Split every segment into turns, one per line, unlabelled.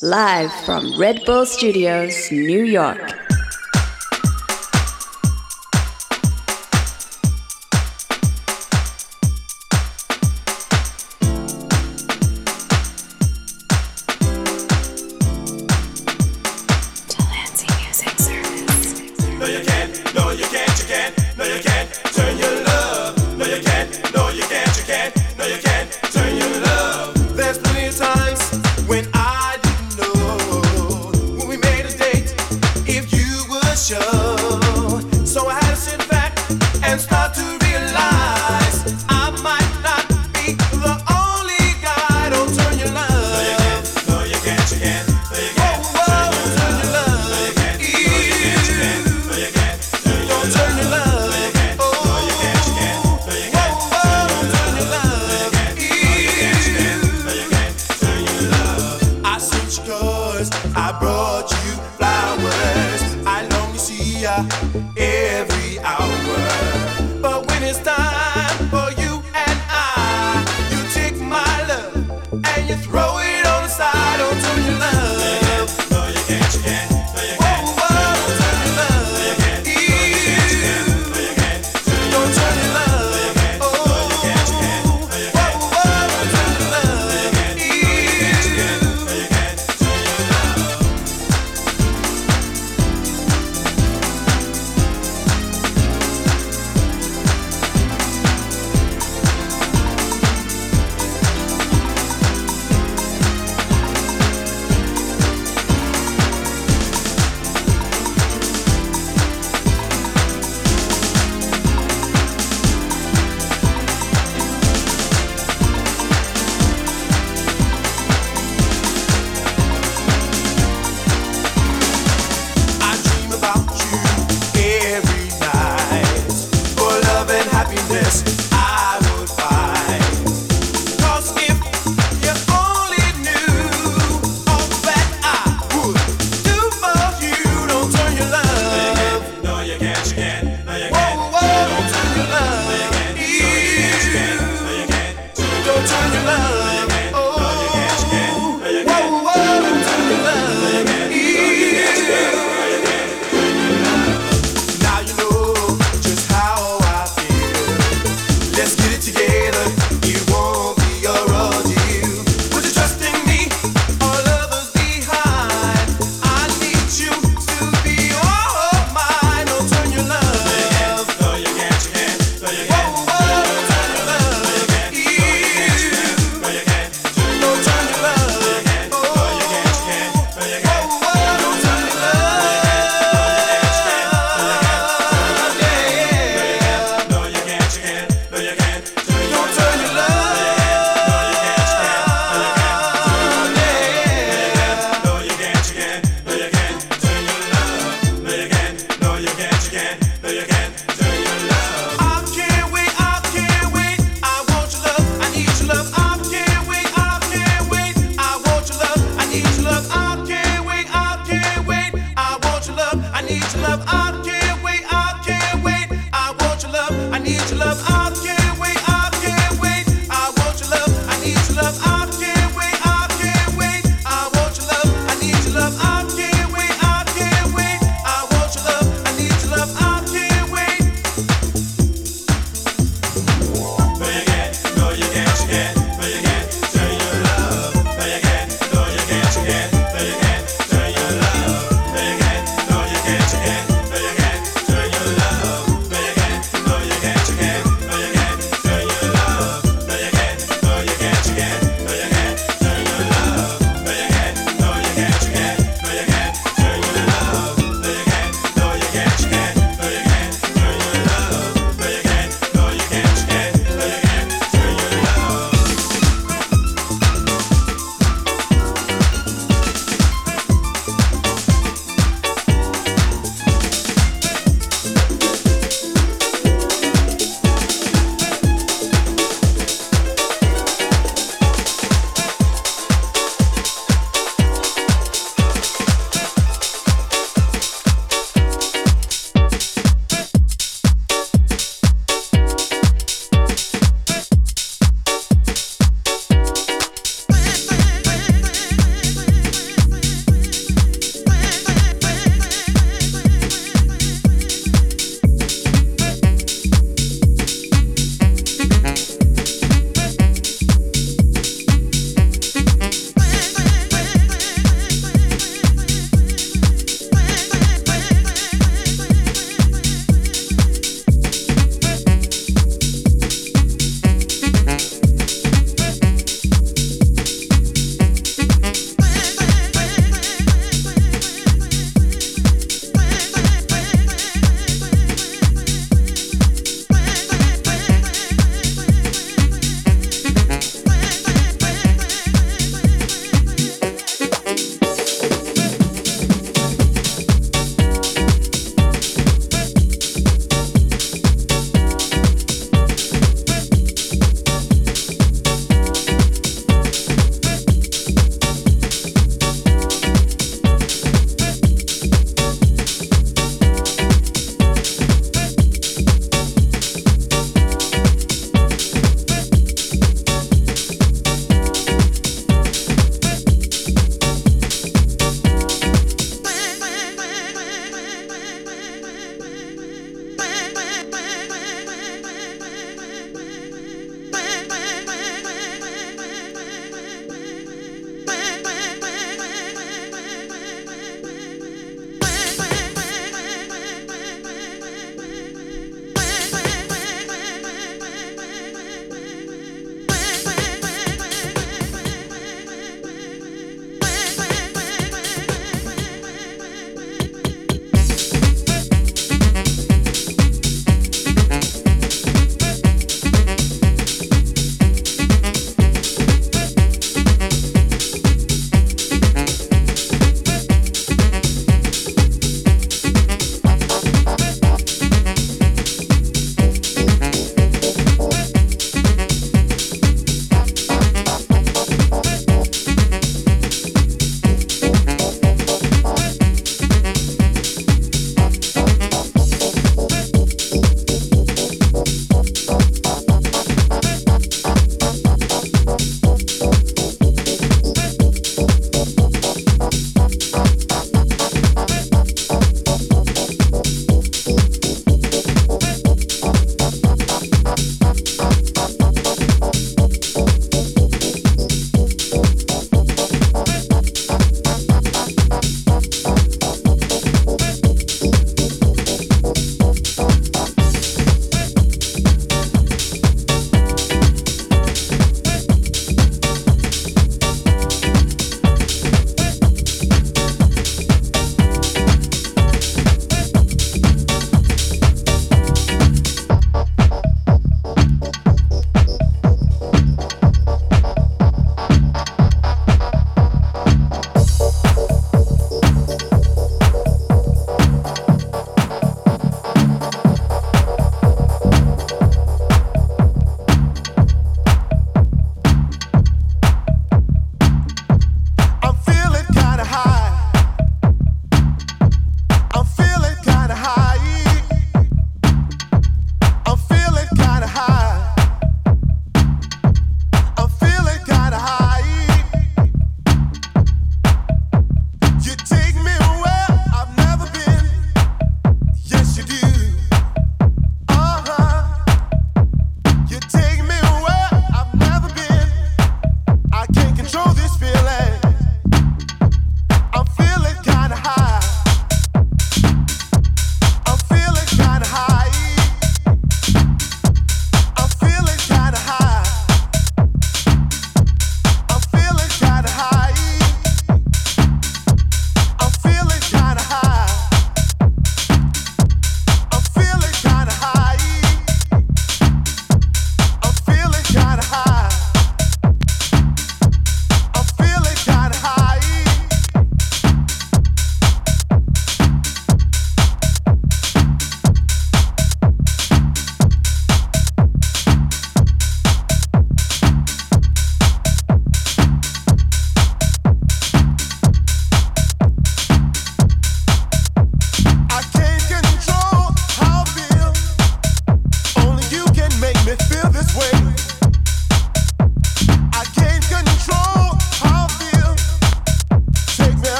Live from Red Bull Studios, New York.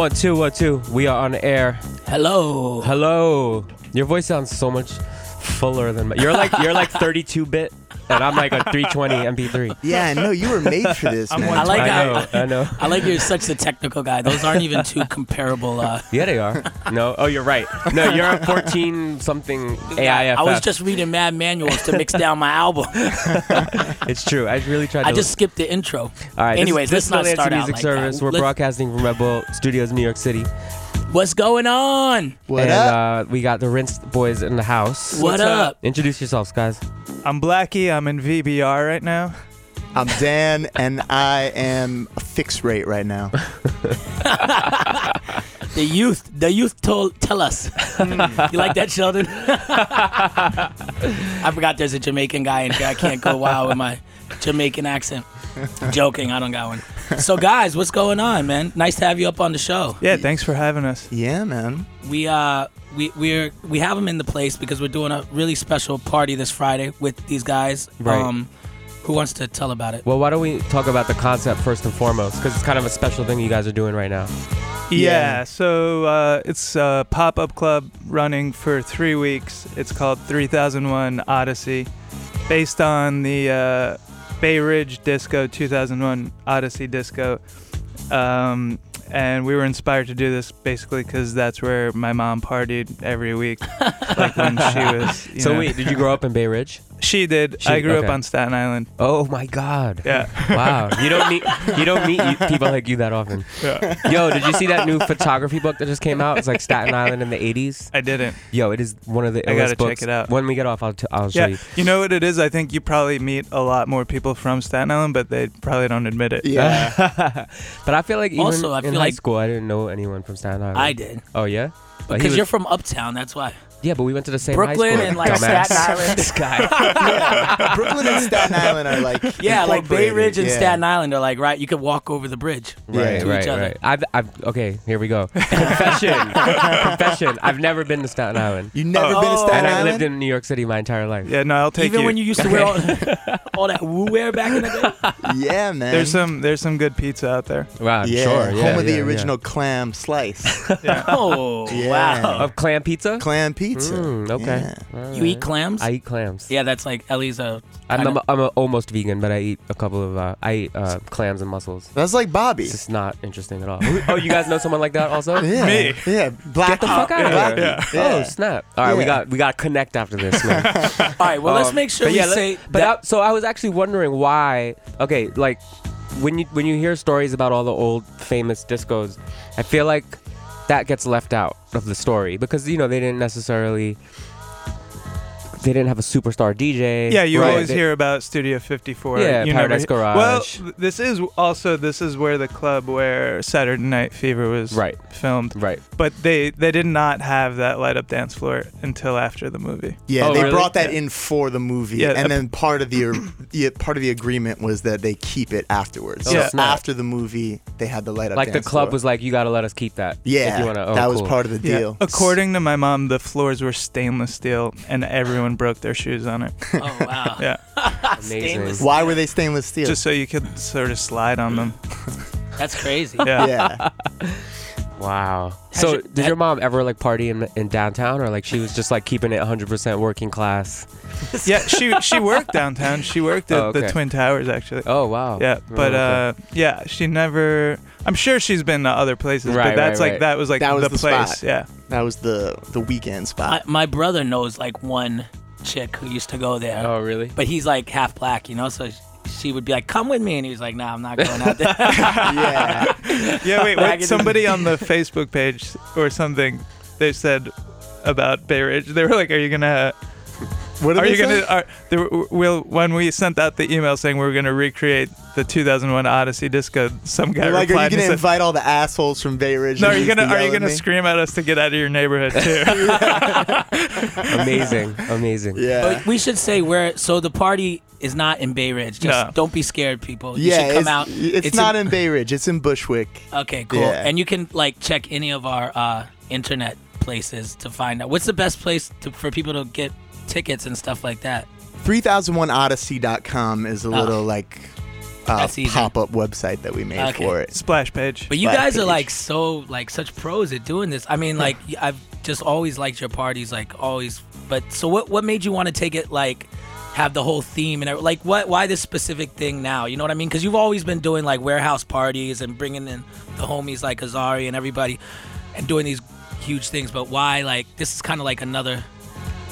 One, two, one, two. We are on air.
Hello.
Hello. Your voice sounds so much fuller than my. You're like you're like 32 bit, and I'm like a 320 MP3.
Yeah, no, you were made for this,
I'm
man.
one- I like
I know. I know.
I like you're such the technical guy. Those aren't even two comparable. Uh,
Yeah, they are. No. Oh, you're right. No, you're a 14 something AIFF.
I was just reading mad manuals to mix down my album.
It's true. I really tried. To.
I
to
just skipped the intro.
All right.
Anyways,
this,
let's not
the
start
Delancey
out
Music
like
Service.
that.
We're
Let's-
broadcasting from Red Bull Studios, New York City.
What's going on?
What
and
up?
Uh, we got the Rinsed boys in the house.
what
What's
up?
up?
Introduce yourselves, guys.
I'm Blacky. I'm in VBR right now.
I'm Dan, and I am a fixed rate right now.
The youth. The youth told tell us. you like that, Sheldon? I forgot there's a Jamaican guy in here. I can't go wild with my Jamaican accent. Joking, I don't got one. So, guys, what's going on, man? Nice to have you up on the show.
Yeah, thanks for having us.
Yeah, man.
We uh we we're we have them in the place because we're doing a really special party this Friday with these guys.
Right.
Um, who wants to tell about it?
Well, why don't we talk about the concept first and foremost? Because it's kind of a special thing you guys are doing right now.
Yeah,
Yeah.
so uh, it's a pop up club running for three weeks. It's called 3001 Odyssey, based on the uh, Bay Ridge Disco 2001 Odyssey Disco. Um, and we were inspired to do this basically because that's where my mom partied every week, like when she was. You
so
know-
wait, did you grow up in Bay Ridge?
She did.
She-
I grew
okay.
up on Staten Island.
Oh my God!
Yeah.
Wow, you don't meet you don't meet people like you that often.
yeah.
Yo, did you see that new photography book that just came out? It's like Staten Island in the '80s.
I didn't.
Yo, it is one of the
I gotta
illest books.
check it out.
When we get off, I'll, t- I'll show
Yeah,
you.
you know what it is? I think you probably meet a lot more people from Staten Island, but they probably don't admit it.
Yeah.
but I feel like even
Also, I
in
feel
high
like-
school, I didn't know anyone from Staten Island.
I did
Oh yeah,
because
was-
you're from Uptown. That's why.
Yeah, but we went to the same high
Brooklyn
school.
and like
dumbass.
Staten Island.
this guy.
yeah. Brooklyn and Staten Island are like
Yeah, like Bay Ridge and
yeah.
Staten Island are like right. You could walk over the bridge.
Right,
to
right,
each other.
right. I've, I've, okay, here we go. Confession, confession. I've never been to Staten Island,
You never
Oh.
been to
Oh.
Staten
and I lived in New York City my entire life.
Yeah, no, I'll take
Even
you.
Even when you used to wear all, all that woo wear back in the day.
Yeah, man.
there's some there's some good pizza out there.
Wow,
yeah,
sure. Yeah,
home of the
yeah, yeah.
original clam slice.
Yeah.
Oh
Yeah.
wow!
of clam pizza.
clam pizza.
Mm, okay.
Yeah.
You eat clams?
I eat clams.
yeah, that's like Ellie's a.
I'm, I'm, I'm a almost vegan, but I eat a couple of uh, I eat uh, clams and mussels.
That's like Bobby.
It's just not interesting at all. oh, you guys know someone like that also?
Yeah.
Me.
Yeah. Black
Get the fuck out of here.
Yeah.
Oh snap! All right, we got we got to connect after this, man.
All right, well, let's
Um,
make sure
but
we
yeah,
say
But
that.
I, so I was actually wondering why. Okay, like when you when you hear stories about all the old famous discos, I feel like that gets left out of the story because you know they didn't necessarily they didn't have a superstar DJ.
Yeah, you
right?
always
They-
hear about Studio 54.
Yeah,
you
Paradise
never,
Garage.
Well, this is also this is where the club where Saturday Night Fever was
Right,
filmed.
right.
But they they did not have that light up dance floor until after the movie.
Yeah,
Oh,
they
really?
brought that
Yeah.
in for the movie,
Yeah,
and then part of the yeah, part of the agreement was that they keep it afterwards.
Oh,
So after the movie, they had the light up.
Like the club
floor.
was like, you got to let us keep that.
Yeah,
if you wanna, oh,
that was
cool.
part of the
Yeah.
deal.
According to my mom, the floors were stainless steel, and everyone broke their shoes on it.
oh wow!
Yeah,
Amazing.
Stainless.
Why were they stainless steel?
just so you could sort of slide on them.
That's crazy.
Yeah.
yeah,
Wow.
Has
So
your-
did your mom ever like party in in downtown, or like she was just like keeping it 100% working class?
yeah, she she worked downtown. She worked at
Oh, okay.
the Twin Towers actually.
Oh wow.
Yeah,
Oh,
but
okay.
uh, yeah, she never. I'm sure she's been to other places,
Right,
but that's
right,
like
right.
that was like
That was
the,
the
place.
spot.
Yeah,
that was the the weekend
My,
spot.
my brother knows like one chick who used to go there,
Oh really?
but he's like half black, you know. So sh- she would be like, "Come with me," and he was like, "Nah, I'm not going out there."
yeah,
yeah. Wait,
Back
what?
in the-
Somebody on the Facebook page or something, they said about Bay Ridge. They were like, "Are you gonna?
What
Are you gonna? Are, they were, will when we sent out the email saying we were gonna recreate the 2001 Odyssey disco, some guy
They're like, are you gonna
said,
invite all the assholes from Bay Ridge?
"No, are you gonna? Are you gonna scream at us to get out of your neighborhood too?"
amazing, amazing.
Yeah,
But we should say where. So the party is not in Bay Ridge. Just
No.
don't be scared, people. You
yeah.
should come
it's,
out.
It's, not in, Bay Ridge. It's in Bushwick.
Okay, cool.
Yeah.
And you can like check any of our uh, internet places to find out what's the best place to, for people to get tickets and stuff like that.
3001odyssey.com is a
Oh.
little like uh, pop-up website that we made
Okay.
for it.
Splash page.
But you
Black
guys are like so like such pros at doing this. I mean, like I've just always liked your parties, like always. But so what? What made you want to take it like have the whole theme and like what? Why this specific thing now? You know what I mean? Because you've always been doing like warehouse parties and bringing in the homies like Azari and everybody and doing these huge things. But why like this is kind of like another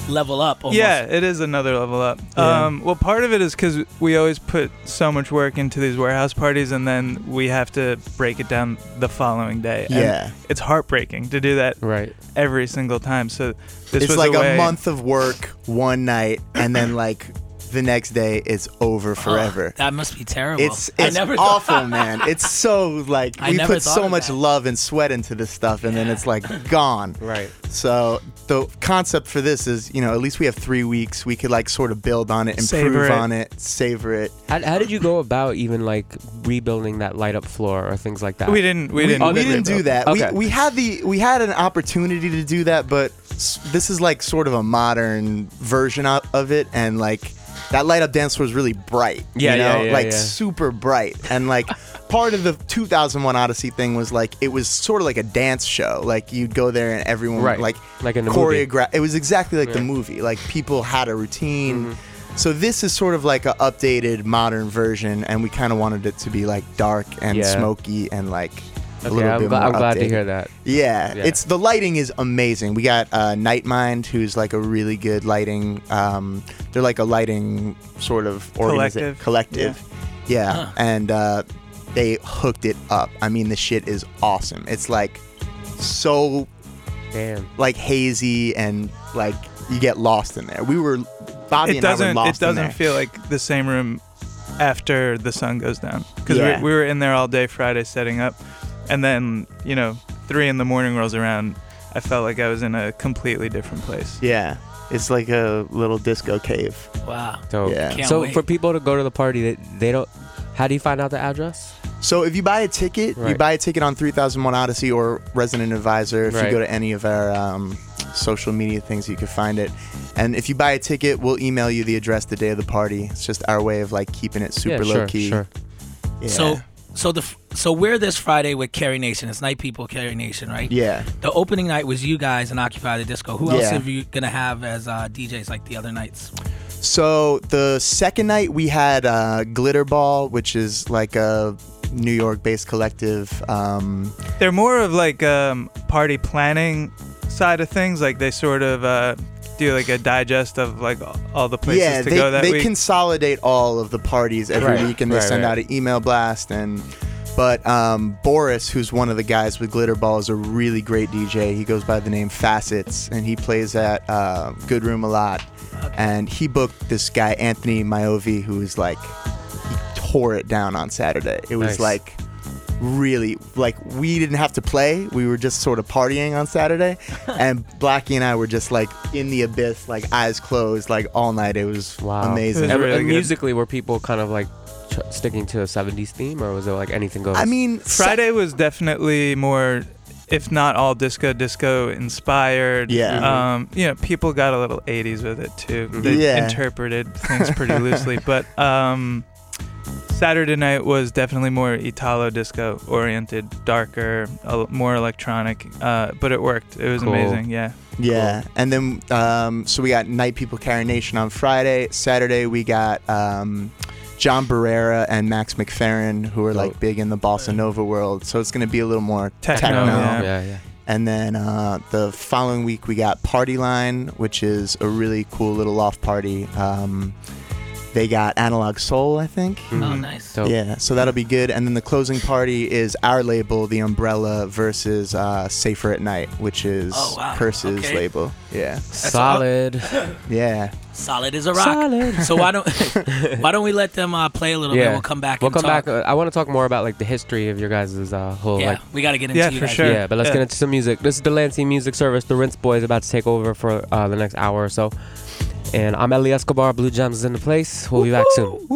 level up? Almost.
Yeah, it is another level up.
Yeah.
Um, well, part of it is because we always put so much work into these warehouse parties, and then we have to break it down the following day. And
Yeah.
it's heartbreaking to do that
Right.
every single time. So this
it's
was
like
a,
a, month of work one night, and then like the next day it's over forever.
that must be terrible.
It's
I
it's
never thought-
awful, man. It's so like
I
we put so much
that.
love and sweat into this stuff, and then it's like gone.
Right.
So the concept for this is, you know, at least we have three weeks. We could like sort of build on it, improve
it.
on it, savor it.
How, how did you go about even like rebuilding that light up floor or things like that?
we didn't. We,
we,
didn't.
Oh,
we didn't
did.
do that.
Okay.
We, we had the we had an opportunity to do that, but this is like sort of a modern version of, of it, and like that light up dance floor is really bright.
Yeah,
you know?
yeah, yeah,
like
yeah.
super bright, and like part of the 2001 Odyssey thing was like it was sort of like a dance show. Like you'd go there and everyone
Right.
like
Like in the
choreograph. It was exactly like the movie. Like people had a routine.
Mm-hmm.
So this is sort of like an updated modern version, and we kind of wanted it to be like dark and
Yeah.
smoky and like a little
I'm,
bit
gla-
more
I'm glad to hear that.
Yeah,
Yeah.
it's the lighting is amazing. We got uh, Nightmind, who's like a really good lighting. Um, they're like a lighting sort of organiza-
Collective.
collective. Yeah,
Huh.
and uh, they hooked it up. I mean, the shit is awesome. It's like so
Damn.
like hazy and like you get lost in there. We were Bobby
it
and I were
doesn't.
lost
It doesn't
in there.
feel like the same room after the sun goes down because
Yeah.
we, we were in there all day Friday setting up, and then you know three in the morning rolls around. I felt like I was in a completely different place.
yeah, it's like a little disco cave.
wow.
So,
Yeah.
Can't
so
wait.
for people to go to the party, they, they don't. How do you find out the address?
So if you buy a ticket, you buy a ticket on 3001 Odyssey or Resident Advisor. If you go to any of our um, social media things, you can find it. And if you buy a ticket, we'll email you the address the day of the party. It's just our way of like keeping it super
yeah,
low
sure,
key.
Sure.
Yeah.
So so the f- so we're this Friday with Carry Nation. It's Night People Carry Nation, right?
yeah.
The opening night was you guys and Occupy the Disco. Who else
Yeah.
are you gonna have as uh, DJs like the other nights?
So the second night we had uh, Glitter Ball, which is like a New York-based collective. Um,
They're more of like um, party planning side of things. Like they sort of uh, do like a digest of like all the places
yeah,
to
they,
go that
they
week.
consolidate all of the parties every
Right,
week and they
right,
send
right.
out an email blast and but um, Boris, who's one of the guys with Glitter Ball, is a really great DJ. He goes by the name Facets, and he plays at uh, Good Room a lot. And he booked this guy Anthony Miovi, who is like he tore it down on Saturday. It was
Nice.
like really like we didn't have to play. We were just sort of partying on Saturday, and Blacky and I were just like in the abyss, like eyes closed, like all night. It was
Wow.
amazing.
It was
And,
really
and
good.
musically, were people kind of like tr- sticking to a 70s theme, or was it like anything goes?
I mean,
Friday was definitely more, if not all disco, disco inspired.
Yeah.
Um, you know, people got a little 80s with it too. They
Yeah.
interpreted things pretty loosely. But um, Saturday night was definitely more Italo disco oriented, darker, more electronic. Uh, but it worked. It was
Cool.
amazing. Yeah.
Yeah, and then um, so we got Night People Carry Nation on Friday. Saturday we got um, John Barrera and Max McFerrin, who are like big in the bossa nova world. So it's gonna be a little more
Techno,
techno.
yeah.
yeah, yeah.
And then uh, the following week we got Party Line, which is a really cool little loft party. Um, they got Analog Soul, I think.
Oh,
Mhm.
nice.
Dope.
Yeah, so that'll be good. And then the closing party is our label, The Umbrella, versus uh, Safer at Night, which is
Oh, wow.
Curse's
Okay.
label. Yeah,
Solid.
yeah.
Solid as a rock.
Solid.
So why don't why don't we let them uh, play a little
Yeah.
bit? We'll come back.
We'll
and
come
talk.
back. Uh, I want to talk more about like the history of your guys' uh, whole
Yeah,
like.
we got to get into
Yeah,
you
for
guys.
sure.
Yeah, but let's
Yeah.
get into some music. This is the Delancey Music Service. The Rinse Boys about to take over for uh, the next hour or so. And I'm Eli Escobar. Blue Gems is in the place. We'll be back soon.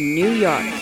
New York.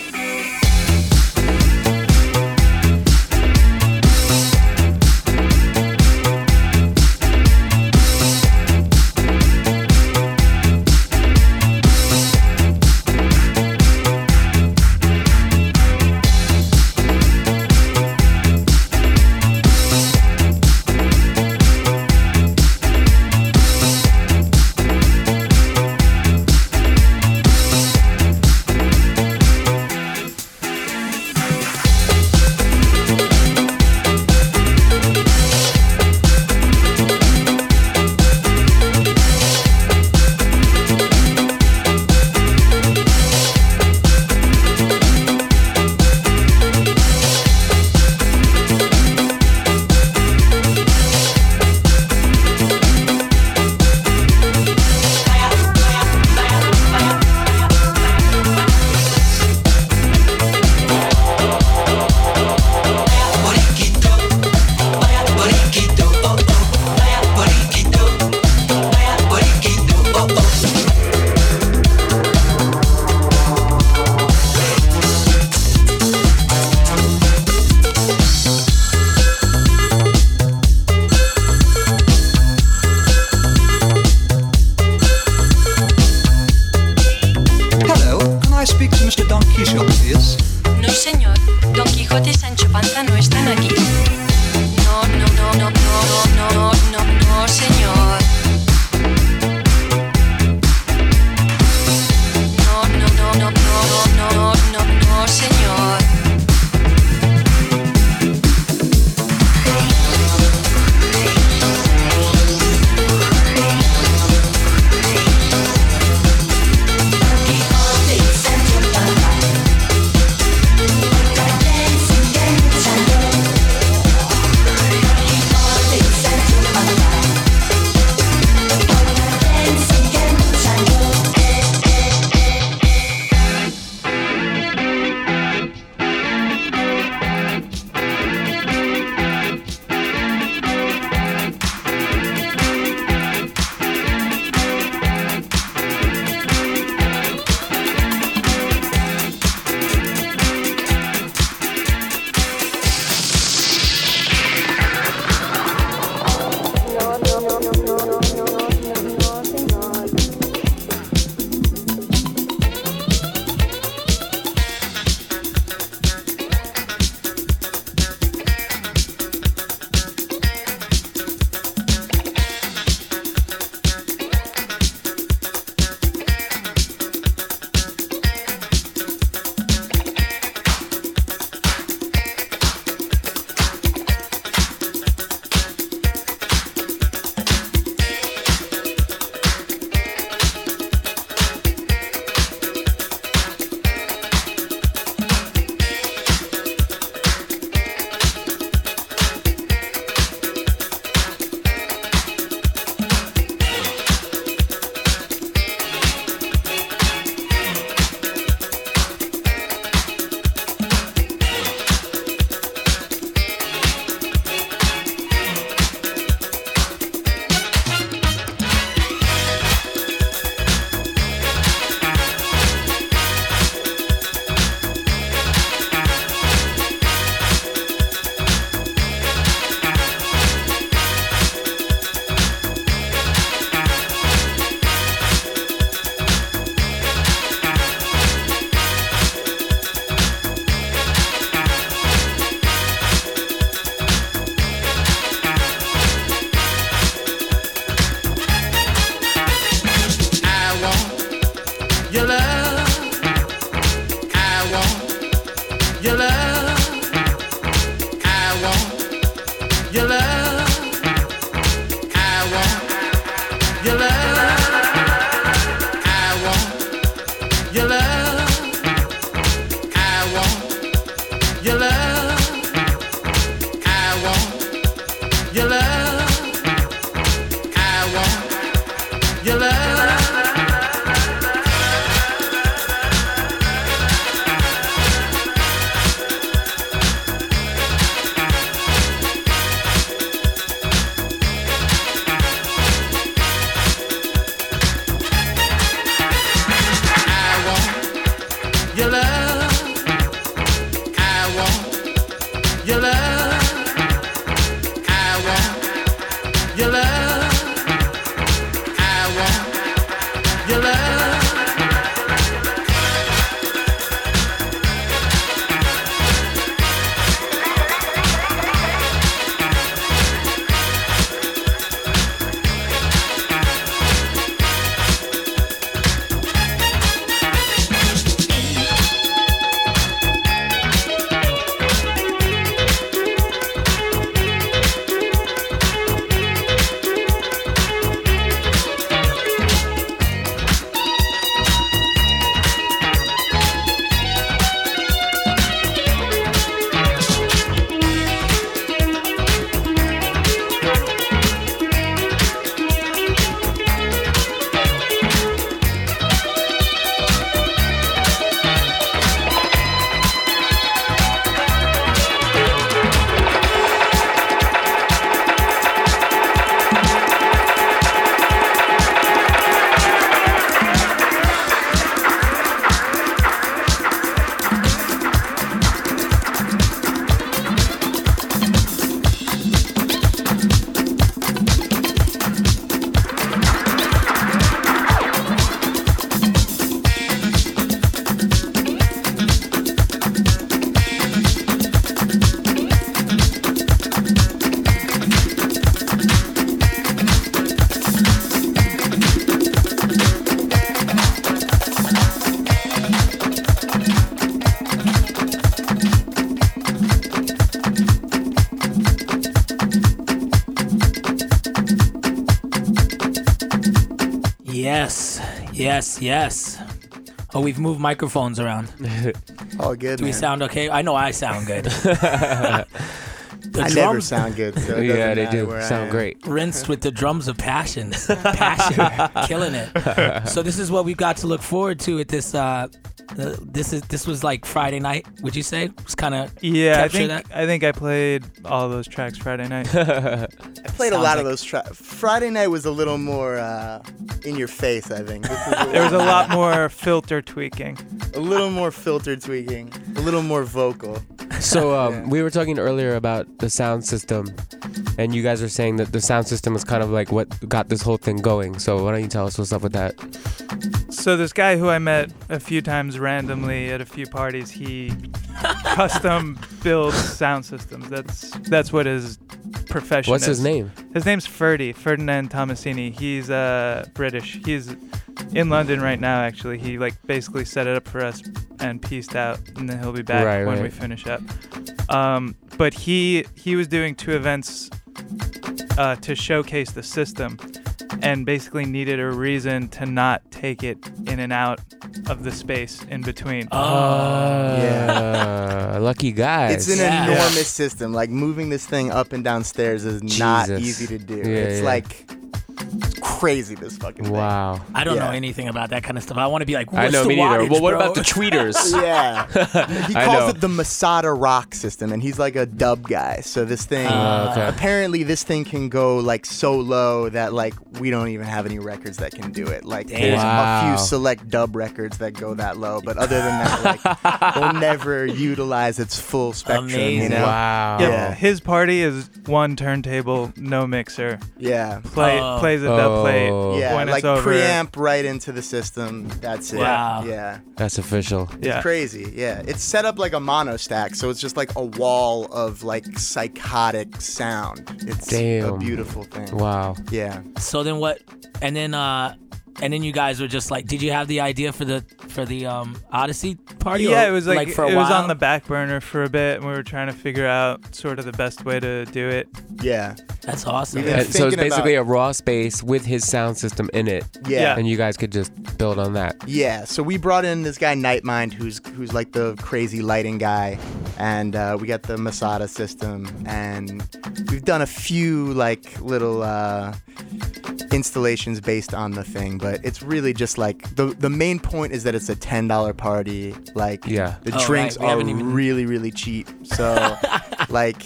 love. I
want your
love.
Yes, yes. Oh, we've moved microphones around.
All good.
Do we
man.
sound okay? I know I sound good. the
I never
drums
sound good. So it
yeah, they do sound great.
rinsed with the drums of passion. Passion. Killing it. So this is what we've got to look forward to at this uh uh, this is this was like Friday night, would you say? It's kind of
Yeah, I think
that?
I think I played all those tracks Friday night.
I played a
Sounds
lot of those tracks. Friday night was a little more uh, in your face. I think
there was a lot more filter tweaking.
a little more filter tweaking, a little more vocal.
So um,
Yeah.
we were talking earlier about the sound system, and you guys were saying that the sound system is kind of like what got this whole thing going. So why don't you tell us what's up with that?
So this guy who I met a few times randomly at a few parties, he custom builds sound systems. That's that's what his profession
What's
is.
his name?
His name's Ferdy, Ferdinand Tomasini. He's uh, British. He's in London right now, actually. He like basically set it up for us and pieced out, and then he'll be back
Right,
when
right.
we finish up. Um, but he he was doing two events uh, to showcase the system, and basically needed a reason to not take it in and out of the space in between.
Oh.
yeah, lucky guys.
It's an
Yeah.
enormous system. Like moving this thing up and down stairs is not easy to do.
Yeah,
it's
yeah.
like it's crazy. This fucking thing.
wow.
I don't know anything about that kind of stuff. I want to be like,
I
what's
know
the
me neither. Well, what
bro?
about the tweeters?
Yeah, he
I
calls
know.
it the Masada Rock system, and he's like a dub guy. So this thing,
Uh, okay.
apparently, this thing can go like so low that like we don't even have any records that can do it. Like
Damn.
there's
Wow.
a few select dub records that go that low, but other than that, like they'll never utilize its full spectrum. You
Amazing.
know?
Wow.
yeah,
yeah.
his party is one turntable, no mixer.
Yeah.
Play
Oh.
plays a dub plate.
Oh,
Yeah,
when
like
it's over.
preamp right into the system. That's it.
Wow.
Yeah.
That's official.
It's
Yeah.
crazy. Yeah. It's set up like a mono stack, so it's just like a wall of like psychotic sound. It's a beautiful thing.
Wow.
Yeah.
So then what? And then uh, and then you guys were just like, did you have the idea for the for the um Odyssey party?
Yeah,
or,
it was like,
for a
it
while.
was on the back burner for a bit, and we were trying to figure out sort of the best way to do it.
Yeah.
That's awesome.
Yeah.
And so it's
thinking
basically a raw space with his sound system in it,
Yeah.
Yeah.
and you guys could just build on that.
Yeah, so we brought in this guy Nightmind, who's who's like the crazy lighting guy, and uh, we got the Masada system, and we've done a few like little uh, installations based on the thing, but it's really just like the the main point is that it's a ten dollar party. Like,
Yeah.
the
Oh,
drinks
right,
are
even-
really really cheap. So, like,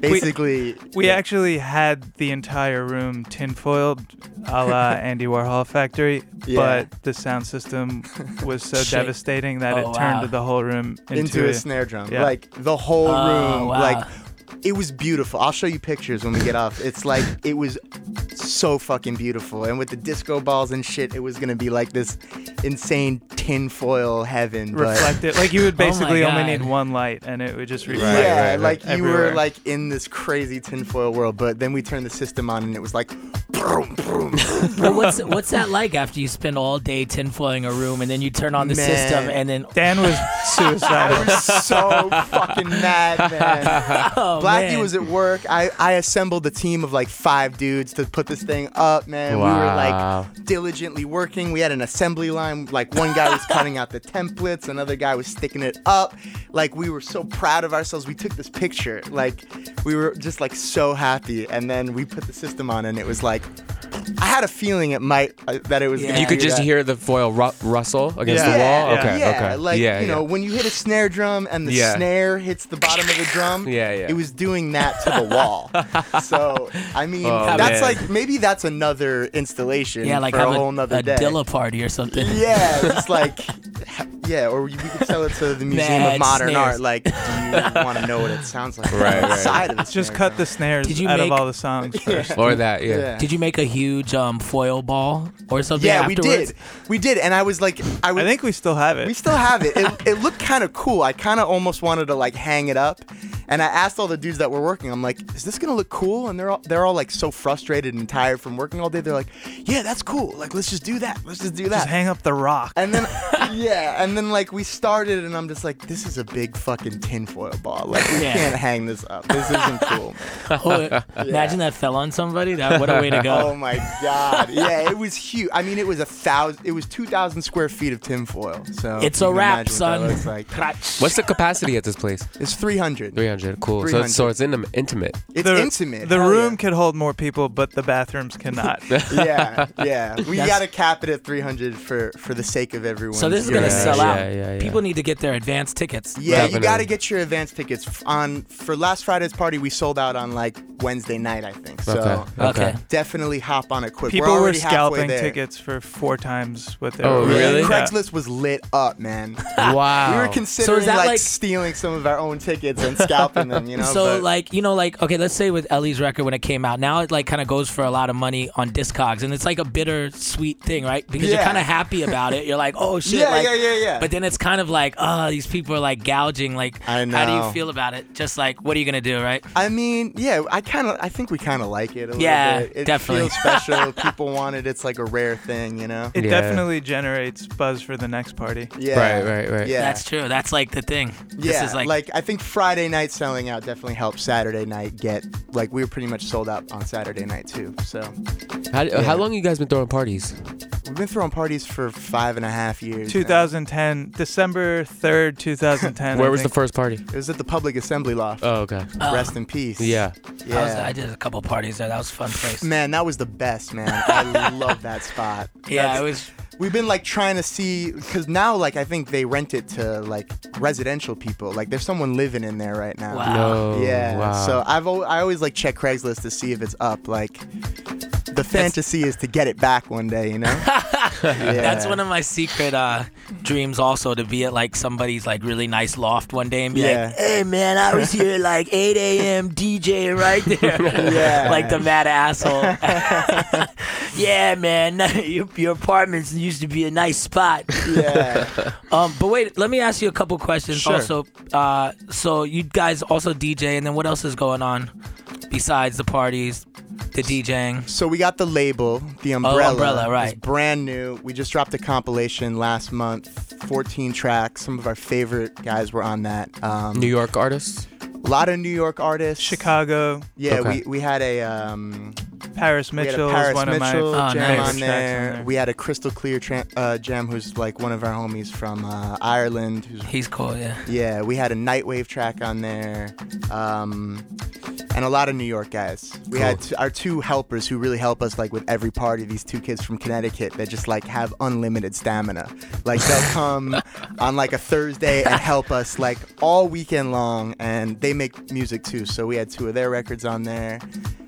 basically,
We
yeah.
actually had the entire room tinfoiled, a la Andy Warhol Factory,
Yeah.
but the sound system was so devastating that
Oh,
it
wow.
turned the whole room into,
into a
a-
snare drum.
yeah.
Like the whole
Oh,
room,
wow.
like it was beautiful. I'll show you pictures when we get off. It's like it was so fucking beautiful. And with the disco balls and shit, it was gonna be like this insane tinfoil heaven. But
reflected. Like you would
Oh
basically only need one light, and it would just reflect.
Right,
yeah,
right, right.
like you were like in this crazy tinfoil world. But then we turned the system on and it was like, broom, broom,
Well, what's what's that like after you spend all day tinfoiling a room and then you turn on the
Man.
system and then
Dan was suicidal.
I
suicidal.
was so fucking mad, man.
oh,
Blacky
man.
was at work. I, I assembled a team of like five dudes to put this thing up, man. Wow. We were like diligently working. We had an assembly line. Like one guy was cutting out the templates, another guy was sticking it up. Like we were so proud of ourselves. We took this picture. Like we were just like so happy. And then we put the system on, and it was like I had a feeling it might uh, that it was.
Yeah.
gonna
You could just
that.
hear the foil ru- rustle against
Yeah.
the wall.
Yeah,
Okay,
yeah,
okay.
like
yeah,
you know,
yeah.
when you hit a snare drum and the
Yeah.
snare hits the bottom of the drum,
Yeah, yeah.
it was doing that to the wall. so I mean,
Oh,
that's
man.
like maybe that's another installation
yeah, like
for
have
a
a,
whole nother
a
day.
Dilla party or something.
Yeah, it's like yeah, or we could sell it to the Museum
Mad
of Modern
snares.
Art. Like, do you want to know what it sounds like
Right, right.
outside of the
Just cut
drum?
the snares
Did you
out
make-
of all the songs first.
or that, yeah.
Yeah.
Did you make a huge um, foil ball or something?
Yeah, we did. We did, and I was like, I was.
I think we still have it.
We still have it. It, it looked kind of cool. I kind of almost wanted to like hang it up And I asked all the dudes that were working, I'm like, is this gonna look cool? And they're all they're all like so frustrated and tired from working all day. They're like, yeah, that's cool. Like let's just do that. Let's just do that.
Just hang up the rock.
And then, yeah, and then like we started, and I'm just like, this is a big fucking tinfoil ball. Like we
Yeah.
can't hang this up. This isn't cool. Man.
Oh, Imagine that fell on somebody. That what a way to go.
Oh my god. Yeah, it was huge. I mean, it was a thousand. It was two thousand square feet of tinfoil. So
It's a wrap,
imagine what
son.
That like.
What's the capacity at this place?
It's 300. three hundred.
300. Cool. So, it's, so
300.
it's intim- intimate.
It's
the,
intimate.
The
hell
room
yeah.
could hold more people, but the bathrooms cannot.
yeah, yeah. We
That's-
gotta cap it at 300 for for the sake of everyone.
So this is gonna
Yeah,
sell out.
yeah, yeah, yeah.
People need to get their advance tickets.
Yeah,
Definitely.
you gotta get your advance tickets on for last Friday's party. We sold out on like Wednesday night, I think. So
Okay.
Okay.
definitely hop on it quick.
People
we're
were scalping tickets for four times what they
Oh,
were.
really?
Yeah.
Craigslist was lit up, man.
Wow.
We were considering
that
like,
like-
stealing some of our own tickets and scalping them, you know.
So
but-
like you know like okay let's say with Ellie's record when it came out now it like kind of goes for a lot of money on Discogs and it's like a bitter sweet thing right because you're kind of happy about it you're like oh shit
yeah,
like,
yeah, yeah, yeah.
but then it's kind of like oh these people are like gouging like
I know.
how do you feel about it just like what are you gonna do right
I mean, yeah, I kind of, I think we kind of like it a
Yeah,
little bit. It
definitely.
feels special. People want it. It's like a rare thing, you know.
It
Yeah.
definitely generates buzz for the next party.
Yeah.
Right, right, right.
Yeah.
that's true that's like the thing
Yeah,
this is like,
like, I think Friday night selling out definitely helped Saturday night get like we were pretty much sold out on Saturday night too. So
How, uh, how long you guys been throwing parties?
we've been throwing parties for five and a half years. now.
2010, December 3rd, 2010.
Where
I
was the first party?
It was at the Public Assembly Loft.
Oh, okay.
Oh.
Rest in peace.
Yeah.
I, was,
Yeah.
I did a couple parties there that was a fun place
Man, that was the best, man. I love that spot.
yeah
That's-
it was
We've been like trying to see because now like I think they rent it to like residential people. Like there's someone living in there right now.
Wow.
No.
Yeah.
Wow.
So I've al- I always like check Craigslist to see if it's up. Like the fantasy is to get it back one day, you know? yeah.
That's one of my secret uh, dreams, also to be at like somebody's like really nice loft one day and be
Yeah.
like, "Hey man, I was here like 8 a.m. DJ right there."
Yeah.
like the mad asshole. yeah, man, your, your apartments used to be a nice spot.
Yeah.
Um, but wait, let me ask you a couple questions.
Sure.
Also, uh, so you guys also DJ, and then what else is going on besides the parties, the DJing?
So we got the label, the umbrella.
Oh, Umbrella, right?
It's brand new. We just dropped a compilation last month, 14 tracks. Some of our favorite guys were on that. Um,
New York artists?
A lot of New York artists.
Chicago,
Yeah,
Okay.
we, we had a um,
Paris Mitchell
a
is
Paris
one
Mitchell
of my
Oh,
jam
nice.
on there.
on there.
We had a Krystal Klear tra- uh, jam, who's like one of our homies from uh, Ireland. Who's
He's cool, yeah.
yeah, we had a Nightwave track on there, um, and a lot of New York guys. We had t- our two helpers who really help us like with every party. These two kids from Connecticut that just like have unlimited stamina. Like they'll come on like a Thursday and help us like all weekend long, and they make music too. So we had two of their records on there,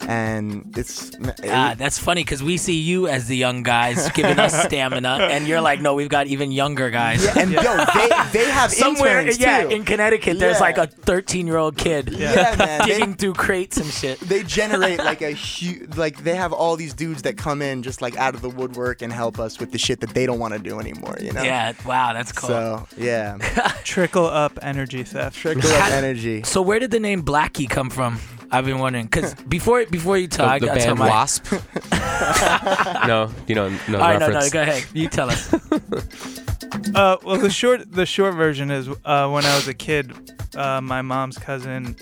and it's it-
Ah, that's funny because we see you as the young guys giving us stamina, and you're like, no, we've got even younger guys.
yeah, and yo, they they have
Somewhere,
interns
yeah,
too.
in Connecticut, there's
Yeah.
like a 13 year old kid
yeah, man. they-
digging through crates and shit.
they generate like a huge like they have all these dudes that come in just like out of the woodwork and help us with the shit that they don't want to do anymore you know
Yeah, wow, that's cool.
so yeah
trickle up energy theft.
trickle up energy
So where did the name Blacky come from? I've been wondering because before before you talk,
the the
I tell
band
my,
Wasp? no, you know, no
All right, no, no, go ahead. You tell us.
Uh, well, the short the short version is uh, when I was a kid, uh, my mom's cousin,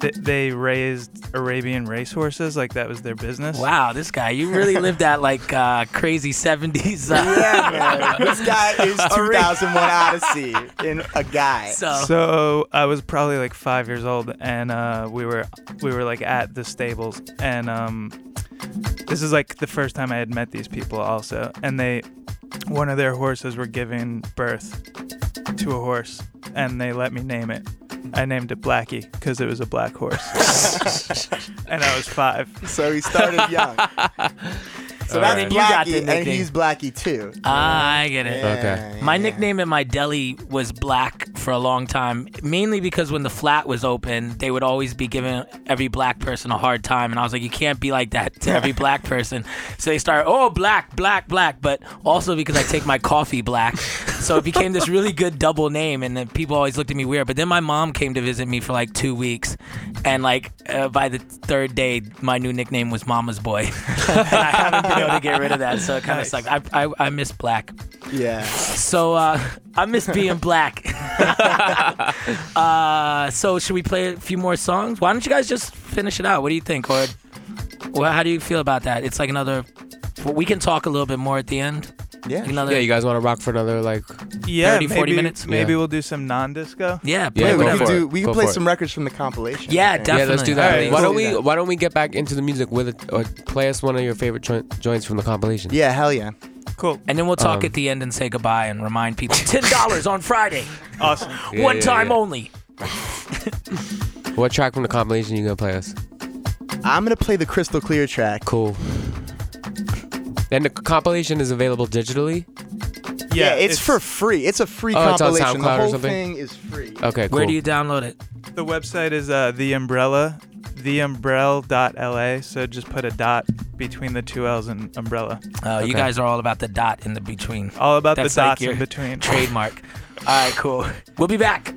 th- they raised Arabian racehorses. Like that was their business.
wow, this guy, you really lived that like uh, crazy 70s. Uh,
yeah man this guy is 2001 odyssey in a guy
So,
So I was probably like five years old, and uh, we were we were like at the stables, and um, this is like the first time I had met these people also, and they one of their horses were giving birth to a horse, and they let me name it. I named it Blacky because it was a black horse, and I was five.
so he started young so
Alright.
that's
And you got the
Blacky and he's Blacky too
ah, I get it.
Yeah,
Okay.
My
yeah.
nickname at my deli was Black for a long time, mainly because when the flat was open, they would always be giving every black person a hard time. And I was like, you can't be like that to every black person. So they started, oh, black, black, black. But also because I take my coffee black. So it became this really good double name, and then people always looked at me weird. But then my mom came to visit me for like two weeks, and like uh, by the third day, my new nickname was Mama's Boy. and I haven't been able to get rid of that, so it kind of sucked. I, I I miss black.
Yeah.
So uh, I miss being black. uh, so should we play a few more songs? Why don't you guys just finish it out? What do you think, or well, how do you feel about that? It's like another. Well, We can talk a little bit more at the end.
Yeah.
Another.
Yeah, you guys want to rock for another like?
Yeah,
30, 40
maybe,
minutes?
Maybe
Yeah.
we'll do some non-disco.
yeah, play
Yeah,
we
go
whatever.
could
for
do. We
Go
could play
for it.
some records from the compilation.
Yeah, definitely.
Yeah, let's do that.
Alright,
why don't we? Why don't we get back into the music with it, or play us one of your favorite jo- joints from the compilation?
Yeah. Hell yeah.
Cool.
And then we'll talk
Um,
at the end and say goodbye and remind people ten dollars on Friday,
Awesome.
Yeah,
one
yeah,
time
yeah.
only.
What track from the compilation you gonna play us?
I'm gonna play the Krystal Klear track.
Cool. And the compilation is available digitally.
Yeah, it's, for free. It's a free
Oh, it's on
compilation. the
SoundCloud or
whole
something?
thing is free.
Okay, cool.
Where do you download it?
the website is uh, the umbrella, theumbrella.la. So just put a dot between the two L's and umbrella.
Uh, You
Okay.
guys are all about the dot in the between.
All about
That's
the
like
dots
your
in between.
Trademark. All right, cool. We'll be back.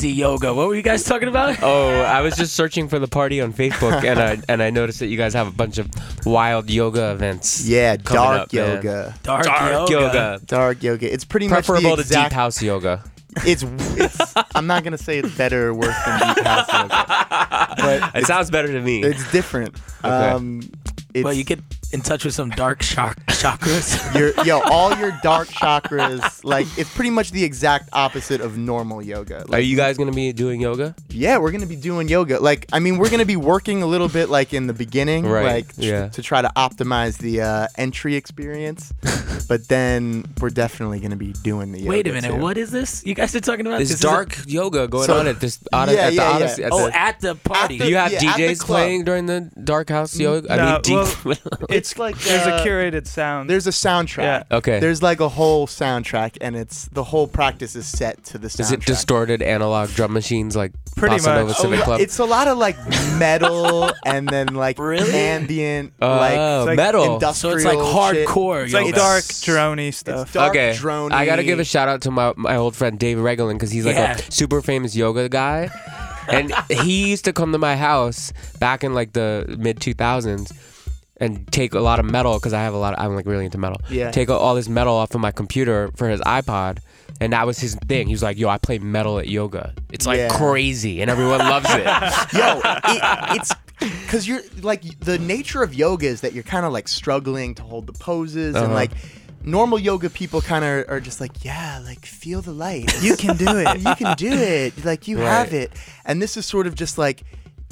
Crazy yoga. What were you guys talking about?
Oh, I was just searching for the party on Facebook, and I and I noticed that you guys have a bunch of wild yoga events.
Yeah, dark
up,
yoga.
Dark,
Dark yoga.
Dark yoga. It's pretty much
Preferable
the
to deep house yoga.
It's, it's. I'm not gonna say it's better or worse than deep house yoga, but
It sounds better to me.
it's different. Um, it's,
Well, you get in touch with some dark shock chakras.
your yo all your dark chakras like it's pretty much the exact opposite of normal yoga.
Are you guys gonna be doing yoga?
yeah, we're gonna be doing yoga. Like, I mean, we're gonna be working a little bit like in the beginning,
Right,
like tr-
yeah.
to try to optimize the uh, entry experience. but then we're definitely gonna be doing the yoga.
Wait a minute.
too.
What is this? You guys are talking about
There's
this is a-
dark yoga going
So-
on at this Od-
Yeah,
at the
yeah, yeah.
At
oh,
the,
at the party.
do you have
yeah,
DJs playing during the dark house yoga? I mean, deep.
well,
It's like
There's
uh,
a curated sound.
There's a soundtrack.
Yeah.
Okay.
There's like a whole soundtrack, and it's the whole practice is set to the soundtrack.
Is it distorted analog drum machines like
Pretty
Bossa Nova
much.
Oh,
Club?
It's a lot of like metal and then like
Really?
ambient,
Oh,
like,
like
metal.
so
industrial.
it's like hardcore
it's
yoga.
like dark droney stuff.
It's dark
okay.
droney.
I gotta give a shout out to my my old friend Dave Regelin because he's like
Yeah.
a super famous yoga guy, and he used to come to my house back in like the mid 2000s. And take a lot of metal because I have a lot. Of, I'm like really into metal.
Yeah.
Take all this metal off of my computer for his iPod, and that was his thing. He was like, "Yo, I play metal at yoga. It's like
Yeah.
crazy, and everyone loves it."
Yo, it, it's because you're like the nature of yoga is that you're kind of like struggling to hold the poses and
Uh-huh.
like normal yoga people kind of are just like yeah like feel the light you can do it you can do it like you have it and this is sort of just like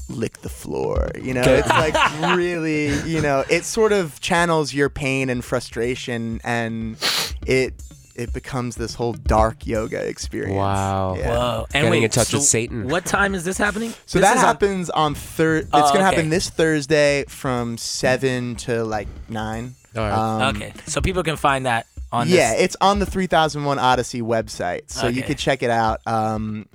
lick the floor you know
Okay.
it's like really you know it sort of channels your pain and frustration and it it becomes this whole dark yoga experience
Wow.
Yeah.
Whoa. And
Getting
wait,
in touch
so
with Satan.
What time is this happening?
So
This
that
is on-
happens on third. It's
Oh,
gonna
okay.
happen this Thursday from seven to like nine.
All right.
Um,
okay, so people can find that on
yeah,
this.
it's on the 3001 Odyssey website, so you
Okay.
could check it out. Um,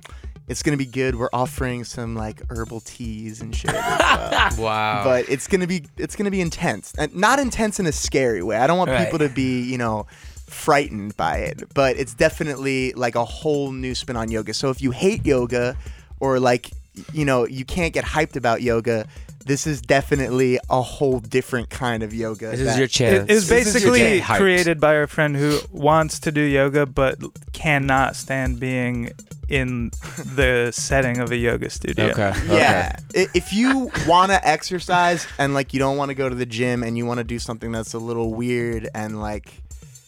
it's gonna be good. We're offering some like herbal teas and shit. as well.
wow.
But it's gonna be it's gonna be intense, and not intense in a scary way. I don't want
Right.
people to be you know frightened by it, but it's definitely like a whole new spin on yoga. So if you hate yoga, or like you know you can't get hyped about yoga, this is definitely a whole different kind of yoga.
this is your chance.
It is
This is
basically
day.
Created by a friend who wants to do yoga but cannot stand being in the setting of a yoga studio.
Okay.
Yeah. I- If you want to exercise and like you don't want to go to the gym and you want to do something that's a little weird and like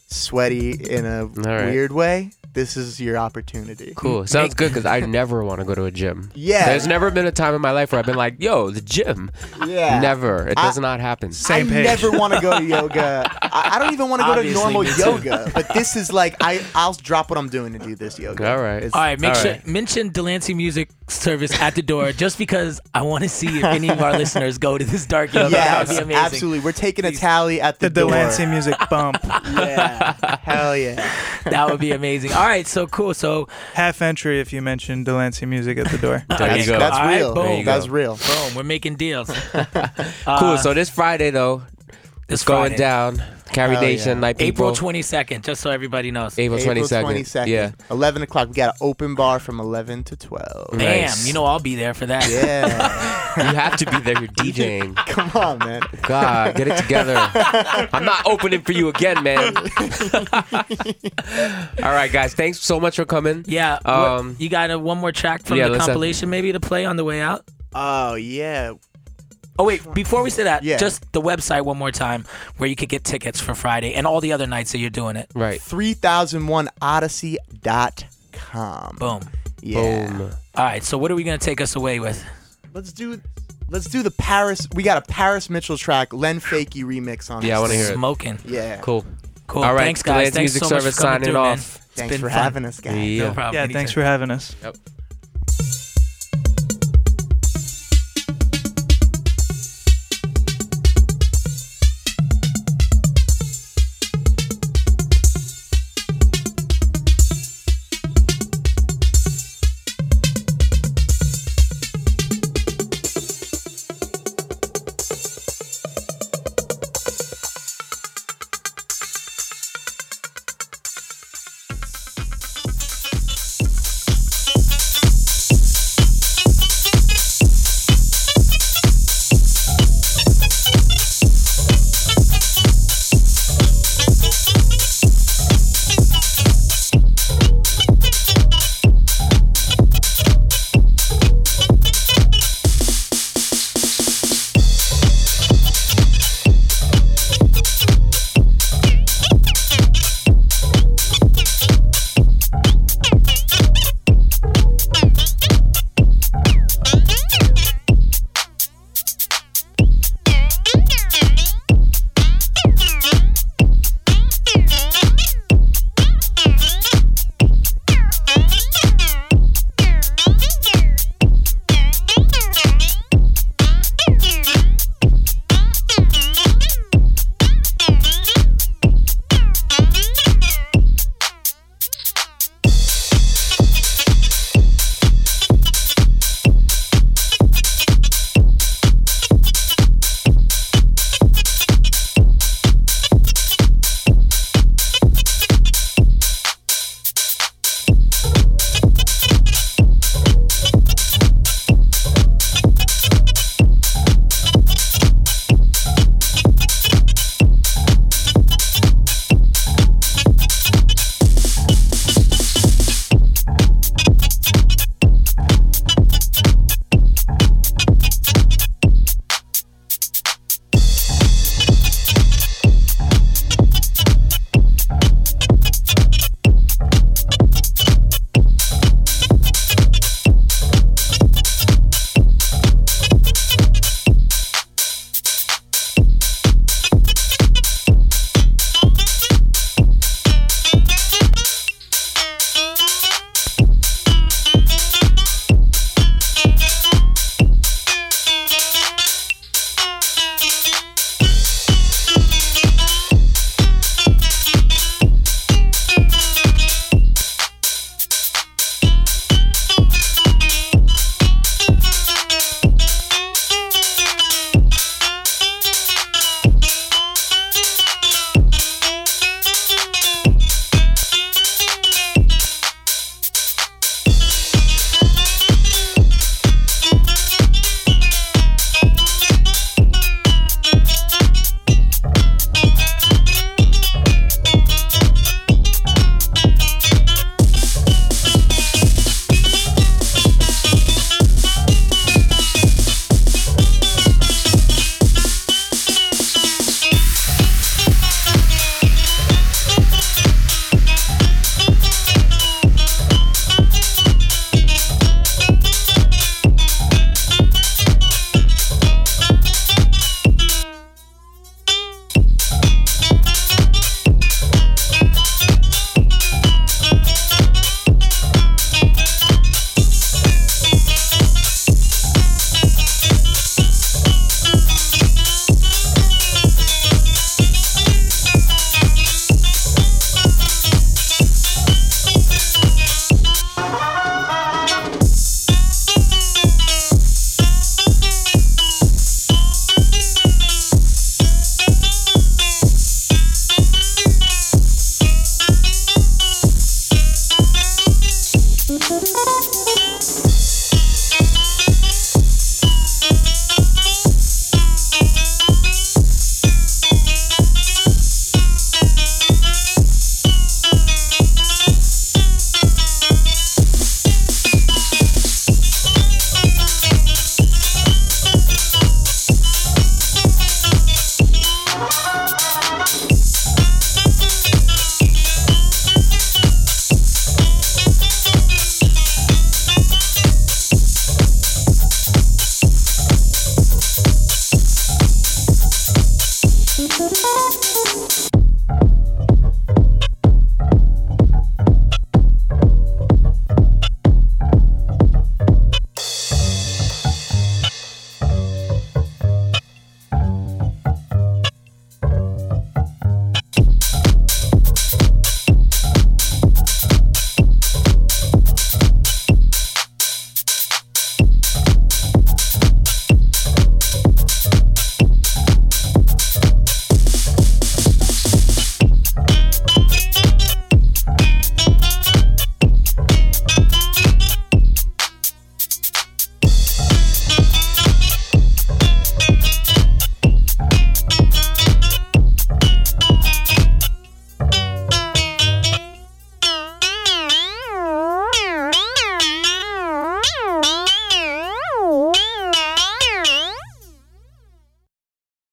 sweaty in a
right.
weird way, this is your opportunity.
Cool. Mm-hmm. Sounds good because I never want to go to a gym.
Yeah.
There's never been a time in my life where I've been like, yo, the gym.
Yeah.
Never. It
I-
does not happen.
Same
I
page.
never want to go to yoga. I, I don't even want to go to normal yoga. But this is like I I'll drop what I'm doing to do this yoga.
All right.
It's-
All right, make
All
sure
right.
mention Delancey Music Service at the door, just because I want to see if any of our listeners go to this dark yoga. that would
Yes,
be amazing.
absolutely. We're taking a tally at the,
The
door.
Delancey music bump.
Yeah. Hell yeah.
That would be amazing. All right, so cool. So
Half entry if you mention Delancey music at the door.
There you go.
That's
All right,
real.
boom. There
you
That's real.
boom, we're making deals.
Uh, cool. So this Friday though,
This
it's going
Friday.
down. Carry
Hell
Nation
yeah.
night
April
people.
twenty second, just so everybody knows.
April twenty second.
22nd.
Yeah.
11 o'clock. We got an open bar from 11 to 12.
Mm.
Bam,
Nice.
you know I'll be there for that.
Yeah.
You have to be there. You're DJing.
Come on, man.
God, get it together. I'm not opening for you again, man. All right, guys. Thanks so much for coming.
Yeah. what-
Um,
you got a, one more track from
yeah,
the
let's have-
compilation maybe to play on the way out?
Oh, yeah.
Oh wait, before we say that,
Yeah.
just the website one more time where you could get tickets for Friday and all the other nights that you're doing it.
Right.
3001odyssey.com.
Boom.
Yeah.
Boom.
All right, so what are we gonna take us away with?
Let's do let's do the Paris we got a Paris Mitchell track, Len Faki remix on
Yeah, I
this.
want to hear it.
Smoking.
Yeah.
Cool.
Cool.
All right,
Thanks, guys.
Lance
Thanks
Music
so much
Service
for coming
signing
through, man.
off.
It's
Thanks
been
for
fun.
having us, guys.
Yeah.
No problem.
Yeah,
Anytime.
thanks for having us.
Yep.